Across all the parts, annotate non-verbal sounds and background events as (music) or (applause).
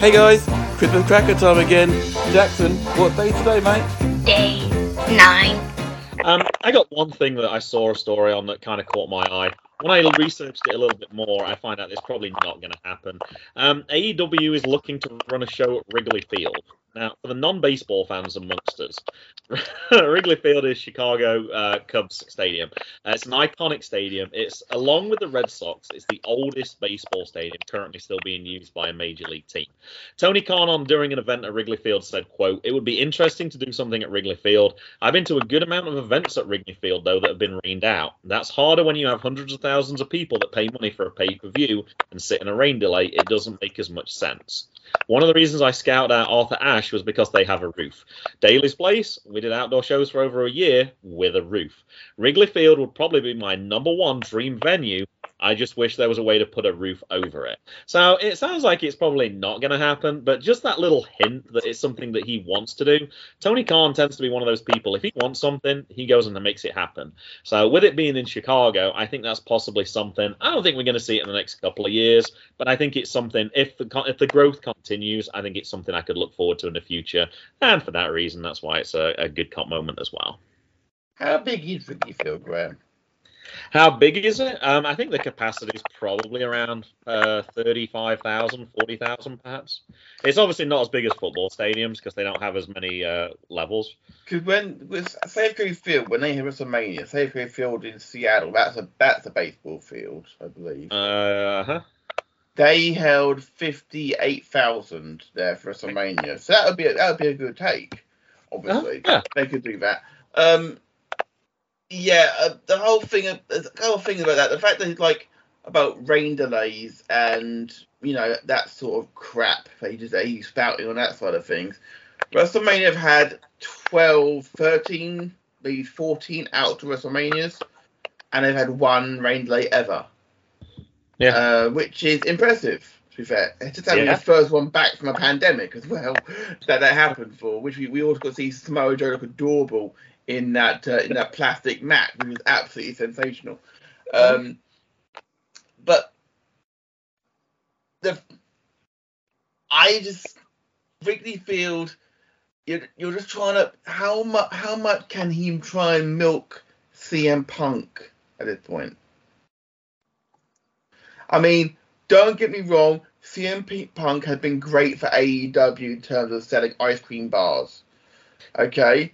Hey guys, Christmas cracker time again. Jackson, what day today, mate? Day nine. Um, I got one thing that I saw a story on that kind of caught my eye. When I researched it a little bit more, I find out it's probably not going to happen. Um, AEW is looking to run a show at Wrigley Field. Now, for the non-baseball fans amongst us, (laughs) Wrigley Field is Chicago uh, Cubs Stadium. Uh, it's an iconic stadium. It's along with the Red Sox. It's the oldest baseball stadium currently still being used by a major league team. Tony Khan, on during an event at Wrigley Field, said, "quote It would be interesting to do something at Wrigley Field. I've been to a good amount of events at Wrigley Field though that have been rained out. That's harder when you have hundreds of thousands of people that pay money for a pay-per-view and sit in a rain delay. It doesn't make as much sense." One of the reasons I scouted out Arthur Ashe was because they have a roof. Daily's Place, we did outdoor shows for over a year with a roof. Wrigley Field would probably be my number one dream venue. I just wish there was a way to put a roof over it. So it sounds like it's probably not going to happen, but just that little hint that it's something that he wants to do. Tony Khan tends to be one of those people. If he wants something, he goes and makes it happen. So with it being in Chicago, I think that's possibly something. I don't think we're going to see it in the next couple of years, but I think it's something. If the if the growth continues, I think it's something I could look forward to in the future. And for that reason, that's why it's a, a good cop moment as well. How big is Wrigley Field, Graham? How big is it? Um, I think the capacity is probably around uh, 35,000, 40,000 perhaps. It's obviously not as big as football stadiums because they don't have as many uh, levels. Because when with Safeco Field, when they have WrestleMania, Safeco Field in Seattle, that's a that's a baseball field, I believe. Uh huh. They held fifty eight thousand there for WrestleMania, so that would be a, that would be a good take. Obviously, yeah. they could do that. Um, yeah, uh, the whole thing, of- the whole thing about that, the fact that it's like about rain delays and you know that sort of crap that he just that he's spouting on that side of things. WrestleMania have had 12, 13, maybe 14 out to WrestleManias, and they've had one rain delay ever. Yeah. Uh, which is impressive, to be fair. It's just having Yeah. the first one back from a pandemic as well (laughs) that that happened for, which we, we also got to see Samoa Joe look adorable in that uh, in that plastic mat, which was absolutely sensational. Um, but the I just Wrigley Field, you're you're just trying to how much how much can he try and milk CM Punk at this point? I mean, don't get me wrong, CM Punk has been great for AEW in terms of selling ice cream bars. Okay?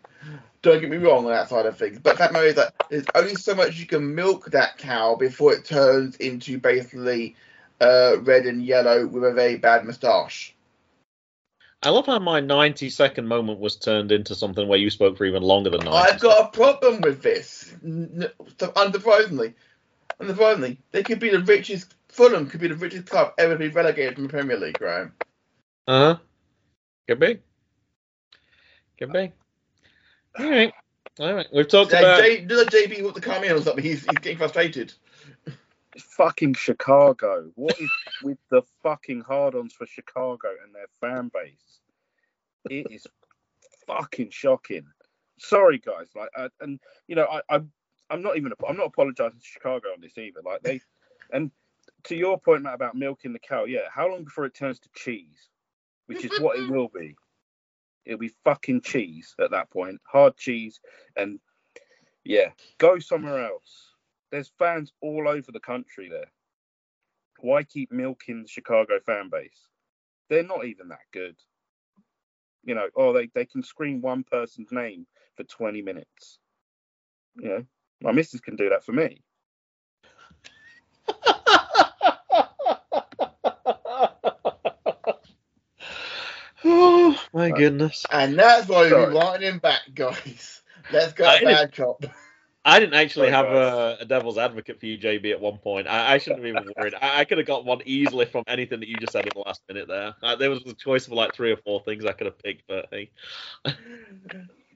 Don't get me wrong on that side of things. But the fact matter is that there's only so much you can milk that cow before it turns into basically uh, red and yellow with a very bad moustache. I love how my 90 second moment was turned into something where you spoke for even longer than 90 I've got a problem with this. Unsurprisingly, unsurprisingly, they could be the richest. Fulham could be the richest club ever to be relegated from the Premier League, Graham. Uh huh. Could be. Could be. All right. All right. We've talked Yeah, about. J, does JB want the come in or something? He's, he's getting frustrated. fucking Chicago. What is with the fucking hard-ons for Chicago and their fan base? It is fucking shocking. Sorry, guys. Like, uh, and you know, I, I'm I'm not even I'm not apologizing to Chicago on this either. Like they, and to your point Matt, about milking the cow, yeah. How long before it turns to cheese, which is what it will be. It'll be fucking cheese at that point, hard cheese, and yeah, go somewhere else. There's fans all over the country there. Why keep milking the Chicago fan base? They're not even that good. You know, oh, they, they can scream one person's name for 20 minutes. You know, my missus can do that for me. My goodness. And that's why Sorry. we're writing him back, (laughs) guys. Let's go I bad cop. I didn't actually Sorry, have a, a devil's advocate for you, JB, at one point. I, I shouldn't have even worried. I, I could have got one easily from anything that you just said in the last minute there. Uh, there was a choice of like three or four things I could have picked, but hey.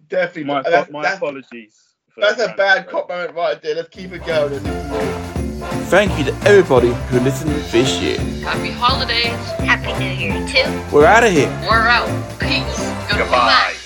Definitely. My, that's, my that's, apologies. for that's a bad cop moment right there. Let's keep it going. Thank you to everybody who listened this year. Happy holidays. Happy New Year too. We're out of here. We're out. Peace. Goodbye.